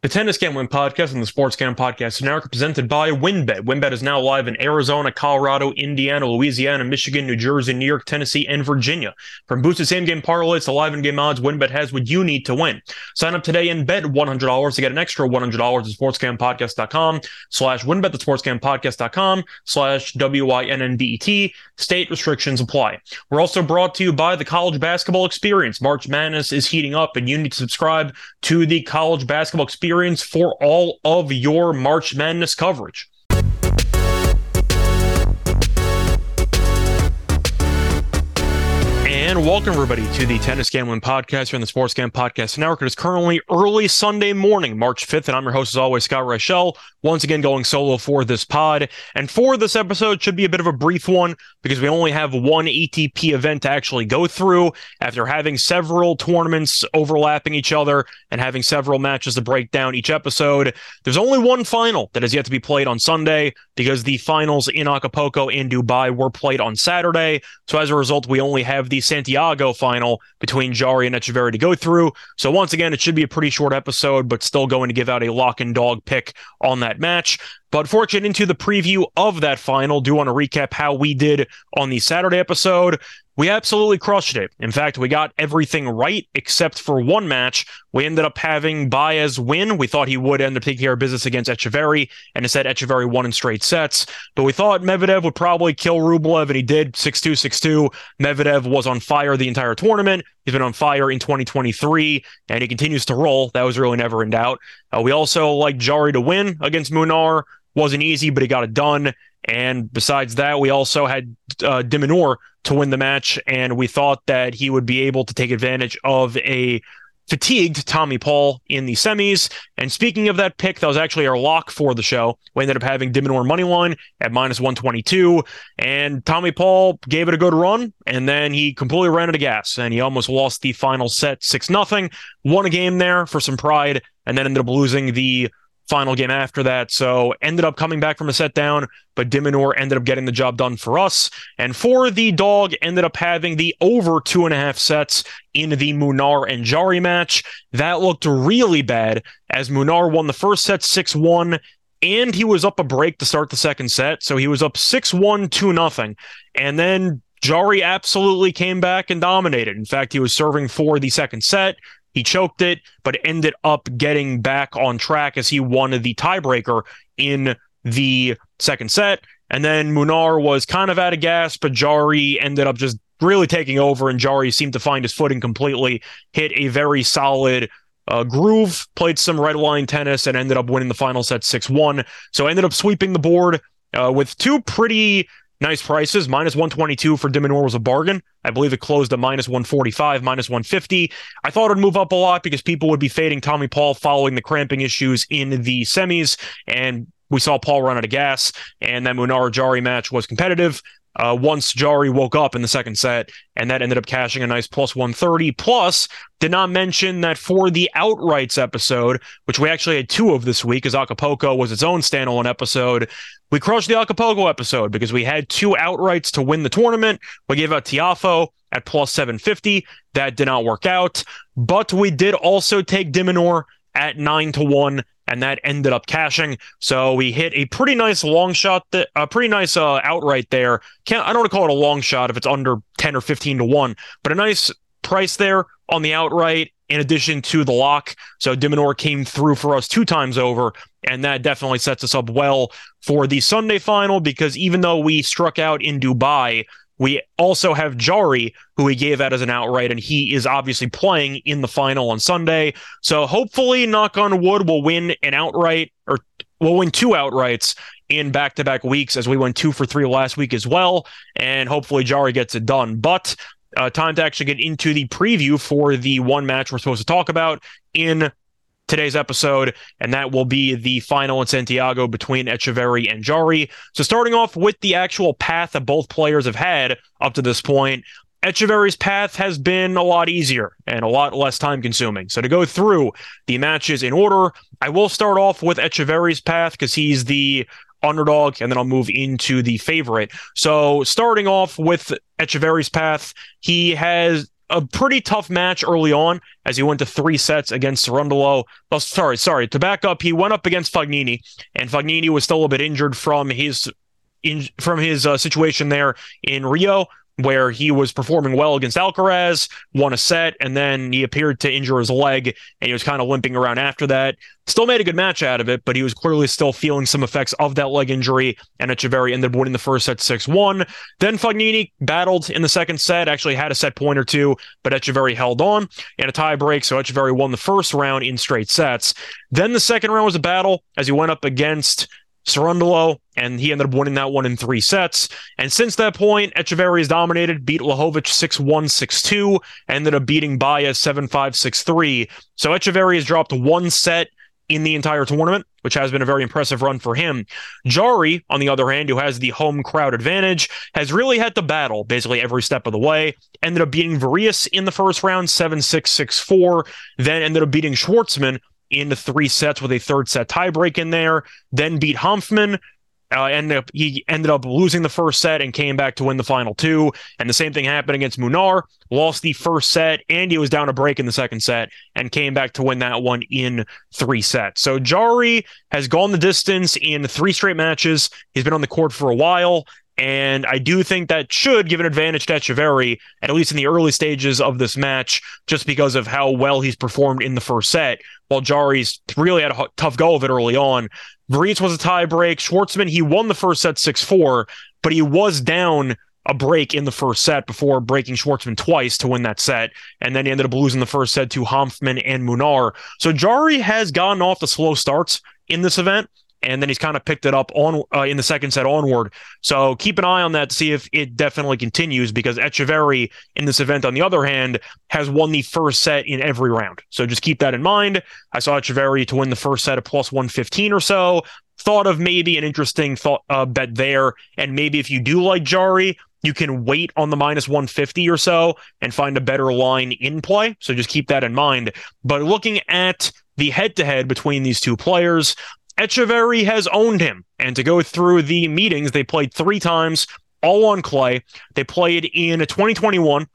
The Tennis Gambling Podcast and the Sports Gambling Podcast are presented by WynnBET. WynnBET is now live in Arizona, Colorado, Indiana, Louisiana, Michigan, New Jersey, New York, Tennessee, and Virginia. From boosted same-game parlays to live in-game odds, WynnBET has what you need to win. Sign up today and bet $100 to get an extra $100 at sportsgamepodcast.com slash WynnBET, the sportsgamepodcast.com slash W-Y-N-N-B-E-T. State restrictions apply. We're also brought to you by the College Basketball Experience. March Madness is heating up, and you need to subscribe to the College Basketball Experience experience for all of your March Madness coverage. And welcome, everybody, to the Tennis Gambling Podcast here the Sports Gambling Podcast Network. It is currently early Sunday morning, March 5th, and I'm your host, as always, Scott Reichel, once again going solo for this pod. And for this episode, should be a bit of a brief one because we only have one ATP event to actually go through after having several tournaments overlapping each other and having several matches to break down each episode. There's only one final that has yet to be played on Sunday because the finals in Acapulco and Dubai were played on Saturday. So as a result, we only have the Santiago final between Jarry and Etcheverry to go through. So once again, it should be a pretty short episode, but still going to give out a lock and dog pick on that match. But getting into the preview of that final, do want to recap how we did on the Saturday episode. We absolutely crushed it. In fact, we got everything right except for one match. We ended up having Baez win. We thought he would end up taking care of business against Etcheverry, and instead Etcheverry won in straight sets. But we thought Medvedev would probably kill Rublev, and he did 6 2 6 2. Medvedev was on fire the entire tournament. He's been on fire in 2023, and he continues to roll. That was really never in doubt. Uh, we also like Jarry to win against Munar. Wasn't easy, but he got it done. And besides that, we also had uh, de Minaur to win the match, and we thought that he would be able to take advantage of a fatigued Tommy Paul in the semis. And speaking of that pick, that was actually our lock for the show. We ended up having de Minaur money line at minus 122. And Tommy Paul gave it a good run, and then he completely ran out of gas. And he almost lost the final set 6 0. Won a game there for some pride, and then ended up losing the final game after that. So ended up coming back from a set down, but de Minaur ended up getting the job done for us. And for the dog, ended up having the over two and a half sets in the Munar and Jarry match. That looked really bad as Munar won the first set 6 1. And he was up a break to start the second set. So he was up 6 1, 2 nothing, And then Jarry absolutely came back and dominated. In fact, he was serving for the second set. He choked it, but ended up getting back on track as he won the tiebreaker in the second set. And then Munar was kind of out of gas, but Jarry ended up just really taking over, and Jarry seemed to find his footing completely, hit a very solid uh, groove, played some red line tennis, and ended up winning the final set 6 1. So ended up sweeping the board uh, with two pretty Nice prices. Minus 122 for de Minaur was a bargain. I believe it closed at minus 145, minus 150. I thought it would move up a lot because people would be fading Tommy Paul following the cramping issues in the semis. And we saw Paul run out of gas. And that Munar Jarry match was competitive uh, once Jarry woke up in the second set, and that ended up cashing a nice plus 130. Plus, did not mention that for the outrights episode, which we actually had two of this week, as Acapulco was its own standalone episode, we crushed the Acapulco episode because we had two outrights to win the tournament. We gave out Tiafoe at plus 750. That did not work out, but we did also take de Minaur at 9 to 1 and that ended up cashing. So we hit a pretty nice long shot, that, a pretty nice uh, outright there. Can't I don't want to call it a long shot if it's under 10 or 15 to 1, but a nice price there on the outright in addition to the lock. So de Minaur came through for us two times over, and that definitely sets us up well for the Sunday final because even though we struck out in Dubai, we also have Jarry, who we gave out as an outright, and he is obviously playing in the final on Sunday. So hopefully, knock on wood, we'll win an outright or we'll win two outrights in back to back weeks as we went two for three last week as well. And hopefully, Jarry gets it done. But uh, time to actually get into the preview for the one match we're supposed to talk about in today's episode, and that will be the final in Santiago between Etcheverry and Jarry. So, starting off with the actual path that both players have had up to this point, Etcheverry's path has been a lot easier and a lot less time consuming. So, to go through the matches in order, I will start off with Etcheverry's path because he's the underdog, and then I'll move into the favorite. So, starting off with Etcheverry's path, he has a pretty tough match early on as he went to three sets against Cerundolo. Oh, sorry, sorry. To back up, he went up against Fognini, and Fognini was still a bit injured from his in, from his uh, situation there in Rio where he was performing well against Alcaraz, won a set, and then he appeared to injure his leg, and he was kind of limping around after that. Still made a good match out of it, but he was clearly still feeling some effects of that leg injury, and Etcheverry ended up winning the first set 6-1. Then Fognini battled in the second set, actually had a set point or two, but Etcheverry held on in a tie break, so Etcheverry won the first round in straight sets. Then the second round was a battle as he went up against Cerundolo, and he ended up winning that one in three sets. And since that point, Etcheverry has dominated, beat Lajovic 6 1 6 2, ended up beating Baez 7 5 6 3. So Etcheverry has dropped one set in the entire tournament, which has been a very impressive run for him. Jarry, on the other hand, who has the home crowd advantage, has really had to battle basically every step of the way. Ended up beating Varillas in the first round 7 6 6 4, then ended up beating Schwartzman in three sets with a third set tiebreak in there. Then beat Hanfmann. Uh, ended up he ended up losing the first set and came back to win the final two. And the same thing happened against Munar. Lost the first set. and he was down a break in the second set and came back to win that one in three sets. So Jarry has gone the distance in three straight matches. He's been on the court for a while. And I do think that should give an advantage to Etcheverry, at least in the early stages of this match, just because of how well he's performed in the first set. While Jarry's really had a tough go of it early on. Varillas was a tiebreak. Schwartzman, he won the first set 6 4, but he was down a break in the first set before breaking Schwartzman twice to win that set. And then he ended up losing the first set to Hanfmann and Munar. So Jarry has gotten off the slow starts in this event and then he's kind of picked it up on uh, in the second set onward. So keep an eye on that to see if it definitely continues because Etcheverry in this event, on the other hand, has won the first set in every round. So just keep that in mind. I saw Etcheverry to win the first set at plus 115 or so. Thought of maybe an interesting thought uh, bet there, and maybe if you do like Jarry, you can wait on the minus 150 or so and find a better line in play. So just keep that in mind. But looking at the head to head between these two players, Etcheverry has owned him. And to go through the meetings, they played three times, all on clay. They played in 2021.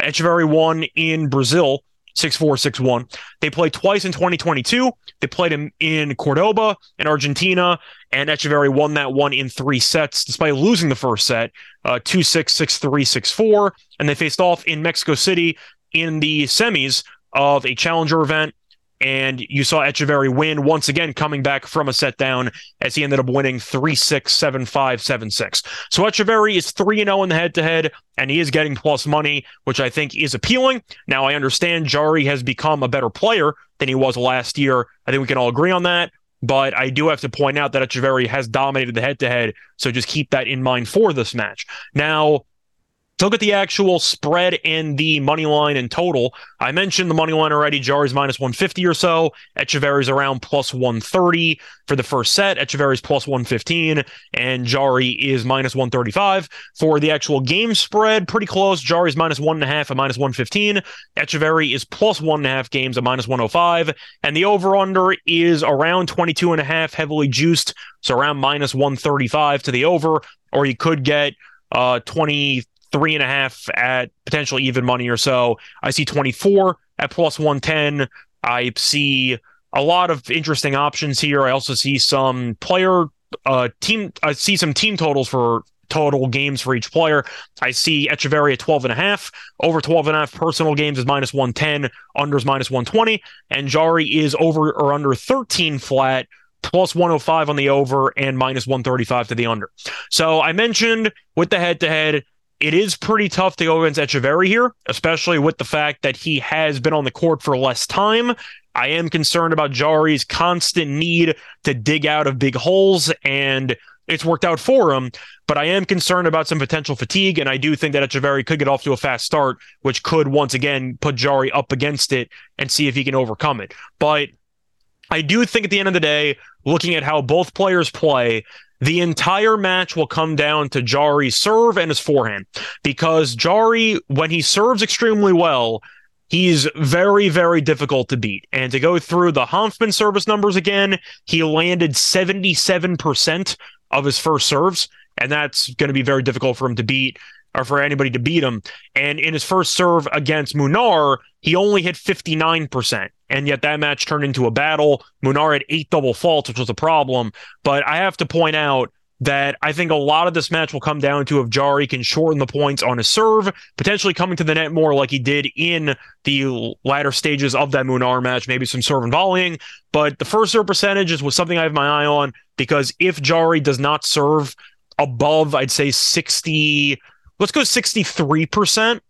Etcheverry won in Brazil, 6 4, 6 1. They played twice in 2022. They played him in Cordoba, in Argentina, and Etcheverry won that one in three sets, despite losing the first set, uh, 2 6, 6 3, 6 4. And they faced off in Mexico City in the semis of a challenger event and you saw Etcheverry win once again, coming back from a set down as he ended up winning 3 6, 7 5, 7 6. So Etcheverry is 3 0 in the head to head, and he is getting plus money, which I think is appealing. Now, I understand Jarry has become a better player than he was last year. I think we can all agree on that. But I do have to point out that Etcheverry has dominated the head to head. So just keep that in mind for this match. Now, look at the actual spread and the money line in total, I mentioned the money line already. Jarry's minus 150 or so. Etcheverry's around plus 130 for the first set. Etcheverry's plus 115, and Jarry is minus 135. For the actual game spread, pretty close. Jarry's minus one and a half at minus 115. Etcheverry is plus one and a half games at minus 105. And the over under is around 22 and a half, heavily juiced. So around minus 135 to the over, or you could get uh 20 three and a half at potential even money or so. I see 24 at plus 110. I see a lot of interesting options here. I also see some player uh team I see some team totals for total games for each player. I see Etcheverry at 12 and a half, over 12 and a half personal games is minus 110, unders minus 120, and Jarry is over or under 13 flat plus 105 on the over and minus 135 to the under. So I mentioned with the head to head, it is pretty tough to go against Etcheverry here, especially with the fact that he has been on the court for less time. I am concerned about Jarry's constant need to dig out of big holes, and it's worked out for him. But I am concerned about some potential fatigue, and I do think that Etcheverry could get off to a fast start, which could once again put Jarry up against it and see if he can overcome it. But I do think at the end of the day, looking at how both players play, the entire match will come down to Jarry's serve and his forehand because Jarry, when he serves extremely well, he's very, very difficult to beat. And to go through the Hanfmann service numbers again, he landed 77% of his first serves, and that's going to be very difficult for him to beat. or for anybody to beat him. And in his first serve against Munar, he only hit 59%. And yet that match turned into a battle. Munar had eight double faults, which was a problem. But I have to point out that I think a lot of this match will come down to if Jarry can shorten the points on his serve, potentially coming to the net more like he did in the latter stages of that Munar match, maybe some serve and volleying. But the first serve percentages was something I have my eye on because if Jarry does not serve above, I'd say 60, let's go 63%.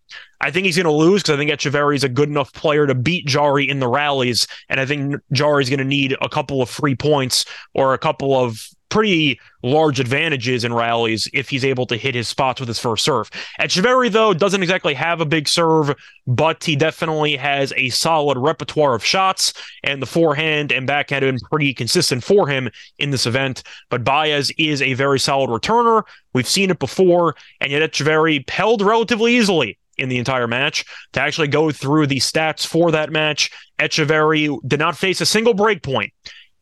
I think he's going to lose because I think Etcheverry is a good enough player to beat Jarry in the rallies. And I think Jarry is going to need a couple of free points or a couple of pretty large advantages in rallies if he's able to hit his spots with his first serve. Etcheverry, though, doesn't exactly have a big serve, but he definitely has a solid repertoire of shots, and the forehand and backhand have been pretty consistent for him in this event. But Baez is a very solid returner. We've seen it before, and yet Etcheverry held relatively easily in the entire match. To actually go through the stats for that match, Etcheverry did not face a single break point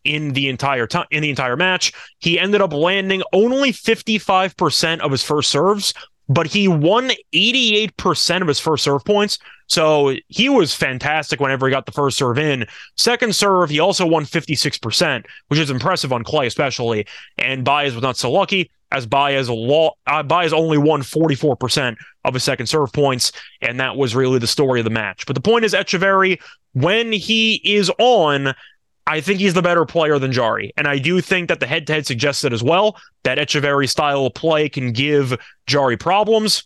in the entire time in the entire match. He ended up landing only 55% of his first serves, but he won 88% of his first serve points. So he was fantastic whenever he got the first serve in. Second serve, he also won 56%, which is impressive on clay, especially. And Baez was not so lucky, as Baez, law, uh, Baez only won 44% of his second serve points. And that was really the story of the match. But the point is, Etcheverry, when he is on, I think he's the better player than Jarry. And I do think that the head to head suggests it as well that Etcheverry's style of play can give Jarry problems.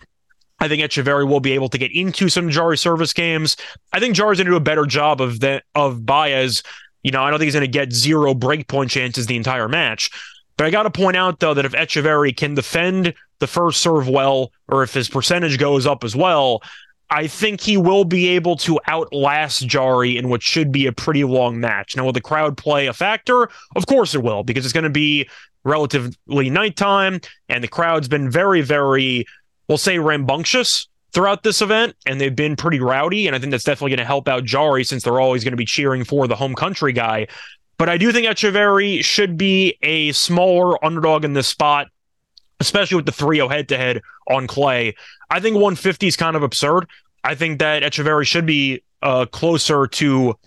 I think Etcheverry will be able to get into some Jarry service games. I think Jarry's to do a better job of that of Baez. You know, I don't think he's to get zero breakpoint chances the entire match. But I got to point out though that if Etcheverry can defend the first serve well, or if his percentage goes up as well, I think he will be able to outlast Jarry in what should be a pretty long match. Now, will the crowd play a factor? Of course it will, because it's going to be relatively nighttime, and the crowd's been very, very, we'll say, rambunctious throughout this event, and they've been pretty rowdy. And I think that's definitely going to help out Jarry since they're always going to be cheering for the home country guy. But I do think Etcheverry should be a smaller underdog in this spot especially with the 3-0 head-to-head on clay. I think 150 is kind of absurd. I think that Etcheverry should be uh, closer to,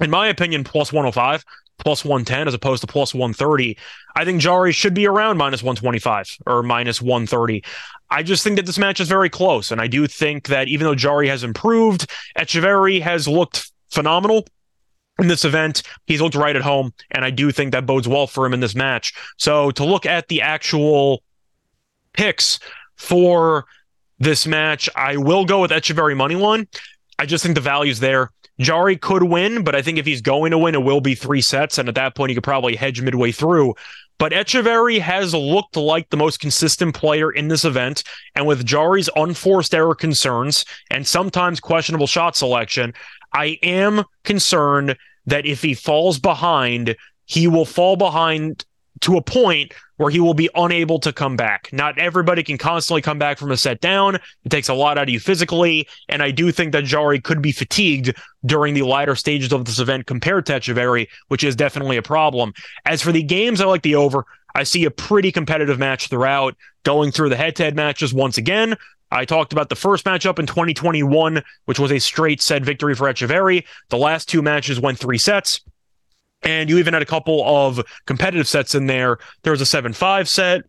in my opinion, plus 105, plus 110 as opposed to plus 130. I think Jarry should be around minus 125 or minus 130. I just think that this match is very close. And I do think that even though Jarry has improved, Etcheverry has looked phenomenal in this event. He's looked right at home. And I do think that bodes well for him in this match. So to look at the actual picks for this match. I will go with Etcheverry money one. I just think the value's there. Jarry could win, but I think if he's going to win, it will be three sets. And at that point, he could probably hedge midway through. But Etcheverry has looked like the most consistent player in this event. And with Jarry's unforced error concerns and sometimes questionable shot selection, I am concerned that if he falls behind, he will fall behind to a point where he will be unable to come back. Not everybody can constantly come back from a set down. It takes a lot out of you physically. And I do think that Jarry could be fatigued during the latter stages of this event compared to Etcheverry, which is definitely a problem. As for the games, I like the over. I see a pretty competitive match throughout, going through the head to head matches once again. I talked about the first matchup in 2021, which was a straight set victory for Etcheverry. The last two matches went three sets. And you even had a couple of competitive sets in there. There was a 7 5 set,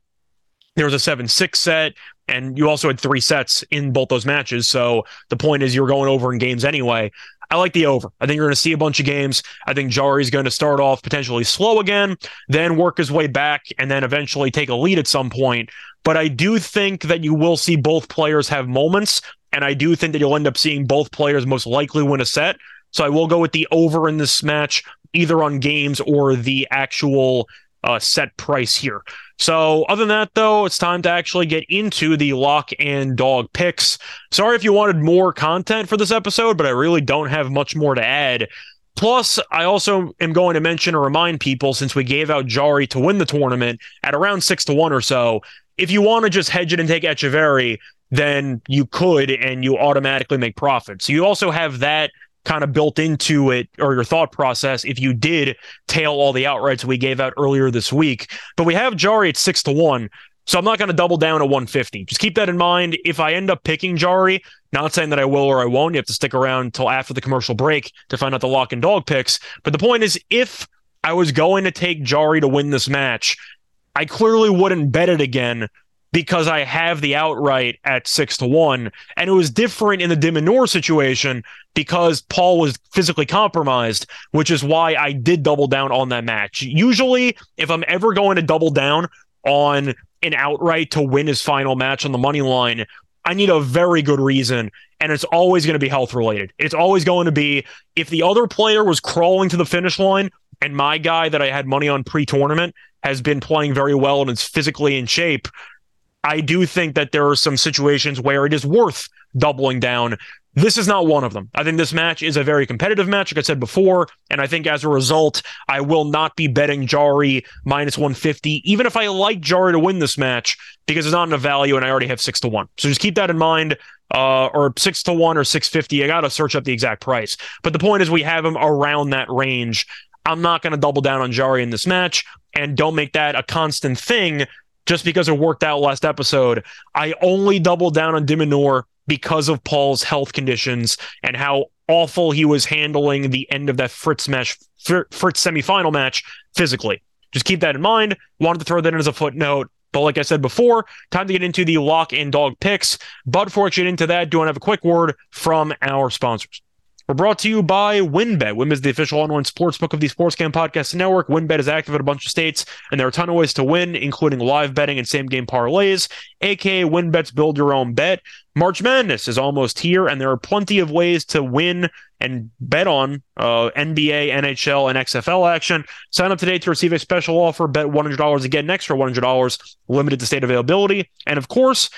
there was a 7 6 set, and you also had three sets in both those matches. So the point is, you were going over in games anyway. I like the over. I think you're going to see a bunch of games. I think Jarry's going to start off potentially slow again, then work his way back, and then eventually take a lead at some point. But I do think that you will see both players have moments, and I do think that you'll end up seeing both players most likely win a set. So I will go with the over in this match either on games or the actual uh, set price here. So, other than that, though, it's time to actually get into the lock and dog picks. Sorry if you wanted more content for this episode, but I really don't have much more to add. Plus, I also am going to mention or remind people since we gave out Jarry to win the tournament at around six to one or so. If you want to just hedge it and take Etcheverry, then you could and you automatically make profit. So you also have that kind of built into it or your thought process if you did tail all the outrights we gave out earlier this week. But we have Jarry at six to one. So I'm not going to double down at 150. Just keep that in mind. If I end up picking Jarry, not saying that I will or I won't, you have to stick around until after the commercial break to find out the lock and dog picks. But the point is, if I was going to take Jarry to win this match, I clearly wouldn't bet it again because I have the outright at six to one. And it was different in the de Minaur situation because Paul was physically compromised, which is why I did double down on that match. Usually, if I'm ever going to double down on an outright to win his final match on the money line, I need a very good reason. And it's always going to be health related. It's always going to be if the other player was crawling to the finish line and my guy that I had money on pre tournament has been playing very well and is physically in shape, I do think that there are some situations where it is worth doubling down. This is not one of them. I think this match is a very competitive match, like I said before. And I think as a result, I will not be betting Jarry minus 150, even if I like Jarry to win this match, because it's not in a value and I already have six to one. So just keep that in mind. Uh, or six to one or 650. I got to search up the exact price. But the point is, we have him around that range. I'm not going to double down on Jarry in this match and don't make that a constant thing just because it worked out last episode. I only doubled down on de Minaur because of Paul's health conditions and how awful he was handling the end of that Fritz match, Fritz semifinal match physically. Just keep that in mind. Wanted to throw that in as a footnote. But like I said before, time to get into the lock and dog picks. But before I get into that, do I have a quick word from our sponsors. We're brought to you by WynnBET. WynnBET is the official online sports book of the Sportscam Podcast Network. WynnBET is active in a bunch of states, and there are a ton of ways to win, including live betting and same game parlays, aka WynnBET's Build Your Own Bet. March Madness is almost here, and there are plenty of ways to win and bet on uh, NBA, NHL, and XFL action. Sign up today to receive a special offer. Bet $100 to get an extra $100, limited to state availability. And of course,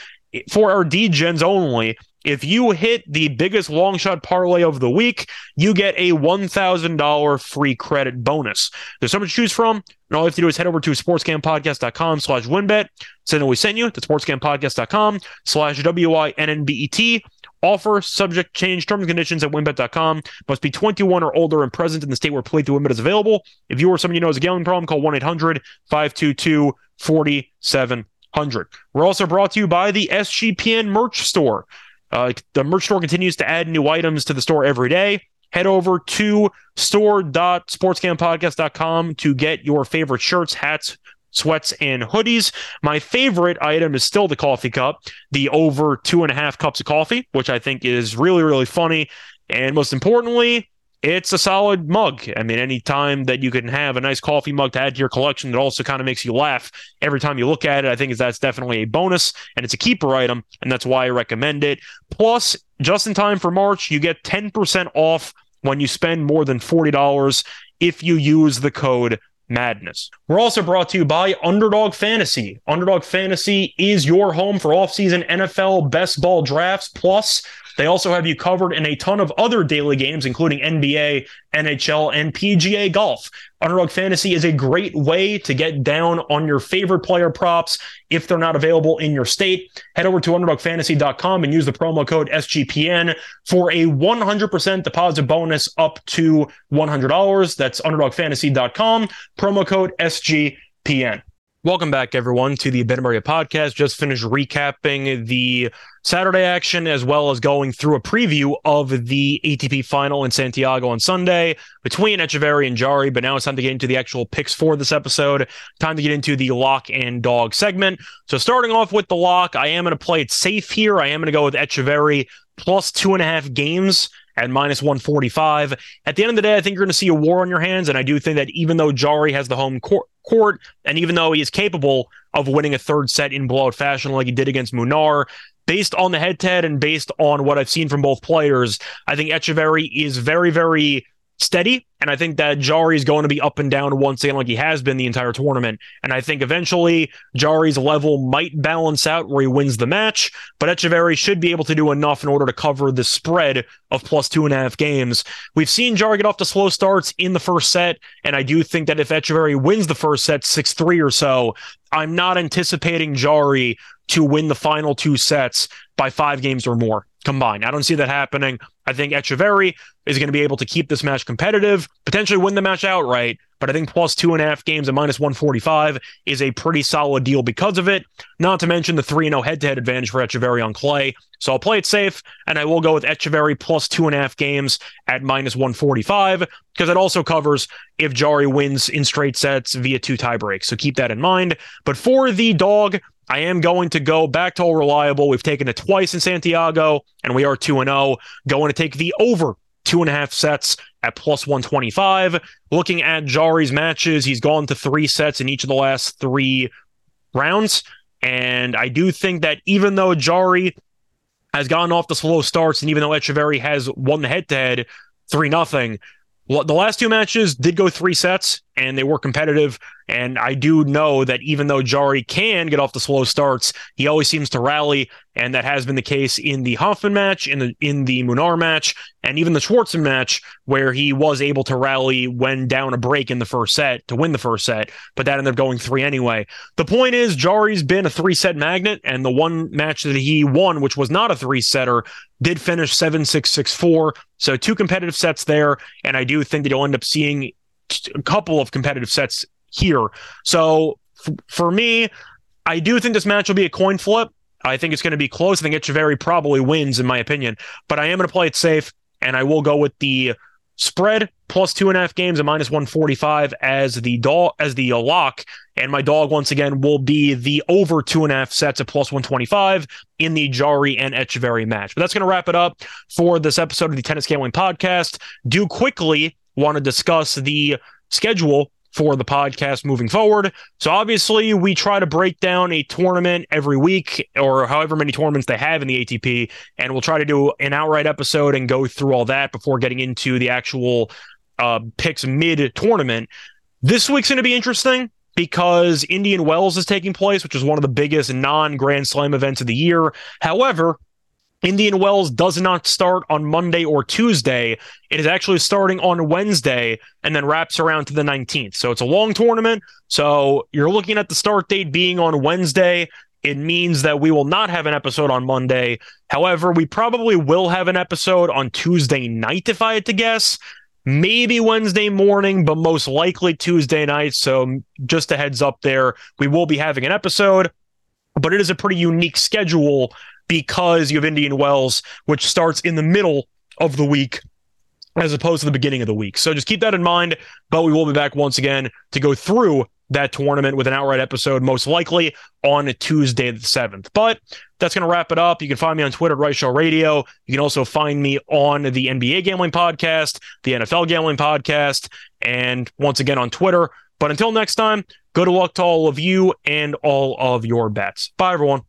for our DGens only, if you hit the biggest long shot parlay of the week, you get a $1,000 free credit bonus. There's so much to choose from. And all you have to do is head over to sportscampodcast.com slash wynnbet. Send we sent you to sportscampodcast.com slash W-I-N-N-B-E-T. Offer subject change terms and conditions at wynnbet.com. Must be 21 or older and present in the state where play through wynnbet is available. If you or someone you know has a gambling problem, call 1 800 522 4700. We're also brought to you by the SGPN merch store. Uh, the merch store continues to add new items to the store every day. Head over to store.sportscampodcast.com to get your favorite shirts, hats, sweats, and hoodies. My favorite item is still the coffee cup, the over two and a half cups of coffee, which I think is really, really funny. And most importantly, it's a solid mug. I mean, any time that you can have a nice coffee mug to add to your collection that also kind of makes you laugh every time you look at it, I think that's definitely a bonus and it's a keeper item, and that's why I recommend it. Plus, just in time for March, you get 10% off when you spend more than $40 if you use the code madness. We're also brought to you by Underdog Fantasy. Underdog Fantasy is your home for offseason NFL best ball drafts. Plus, they also have you covered in a ton of other daily games, including NBA, NHL, and PGA golf. Underdog Fantasy is a great way to get down on your favorite player props if they're not available in your state. Head over to underdogfantasy.com and use the promo code SGPN for a 100% deposit bonus up to $100. That's underdogfantasy.com, promo code SGPN. Welcome back, everyone, to the Ben Maria podcast. Just finished recapping the Saturday action as well as going through a preview of the ATP final in Santiago on Sunday between Etcheverry and Jarry. But now it's time to get into the actual picks for this episode. Time to get into the lock and dog segment. So, starting off with the lock, I am going to play it safe here. I am going to go with Etcheverry plus two and a half games at minus 145. At the end of the day, I think you're going to see a war on your hands. And I do think that even though Jarry has the home court, court and even though he is capable of winning a third set in blowout fashion like he did against Munar, based on the head to head and based on what I've seen from both players, I think Etcheverry is very, very steady. And I think that Jarry is going to be up and down once again, like he has been the entire tournament. And I think eventually Jarry's level might balance out where he wins the match, but Etcheverry should be able to do enough in order to cover the spread of plus two and a half games. We've seen Jarry get off to slow starts in the first set, and I do think that if Etcheverry wins the first set 6 3 or so, I'm not anticipating Jarry to win the final two sets by five games or more. Combined. I don't see that happening. I think Etcheverry is going to be able to keep this match competitive, potentially win the match outright. But I think plus two and a half games at minus 145 is a pretty solid deal because of it. Not to mention the 3 0 head to head advantage for Etcheverry on clay. So I'll play it safe and I will go with Etcheverry plus two and a half games at minus 145 because it also covers if Jarry wins in straight sets via two tie breaks. So keep that in mind. But for the dog, I am going to go back to all reliable. We've taken it twice in Santiago, and we are 2 0. Going to take the over two and a half sets at plus 125. Looking at Jarry's matches, he's gone to three sets in each of the last three rounds. And I do think that even though Jarry has gotten off the slow starts, and even though Etcheverry has won the head to head 3 0, the last two matches did go three sets and they were competitive. And I do know that even though Jarry can get off the slow starts, he always seems to rally, and that has been the case in the Hanfmann match, in the in the Munar match, and even the Schwartzman match, where he was able to rally when down a break in the first set to win the first set, but that ended up going three anyway. The point is, Jarry's been a three set magnet, and the one match that he won, which was not a three setter, did finish seven six six four. So two competitive sets there, and I do think that you'll end up seeing a couple of competitive sets here. So f- for me, I do think this match will be a coin flip. I think it's going to be close. I think Etcheverry probably wins, in my opinion, but I am going to play it safe, and I will go with the spread plus two and a half games and minus 145 as the dog as the lock and my dog once again will be the over two and a half sets at plus 125 in the jarry and Etcheverry match but that's going to wrap it up for this episode of the tennis gambling podcast do quickly want to discuss the schedule for the podcast moving forward. So obviously, we try to break down a tournament every week or however many tournaments they have in the ATP, and we'll try to do an outright episode and go through all that before getting into the actual uh, picks mid tournament. This week's going to be interesting because Indian Wells is taking place, which is one of the biggest non Grand Slam events of the year. However, Indian Wells does not start on Monday or Tuesday. It is actually starting on Wednesday and then wraps around to the 19th. So it's a long tournament. So you're looking at the start date being on Wednesday. It means that we will not have an episode on Monday. However, we probably will have an episode on Tuesday night, if I had to guess. Maybe Wednesday morning, but most likely Tuesday night. So just a heads up there, we will be having an episode, but it is a pretty unique schedule because you have Indian Wells, which starts in the middle of the week as opposed to the beginning of the week. So just keep that in mind. But we will be back once again to go through that tournament with an outright episode, most likely on Tuesday the 7th. But that's going to wrap it up. You can find me on Twitter at Right Show Radio. You can also find me on the NBA Gambling Podcast, the NFL Gambling Podcast, and once again on Twitter. But until next time, good luck to all of you and all of your bets. Bye, everyone.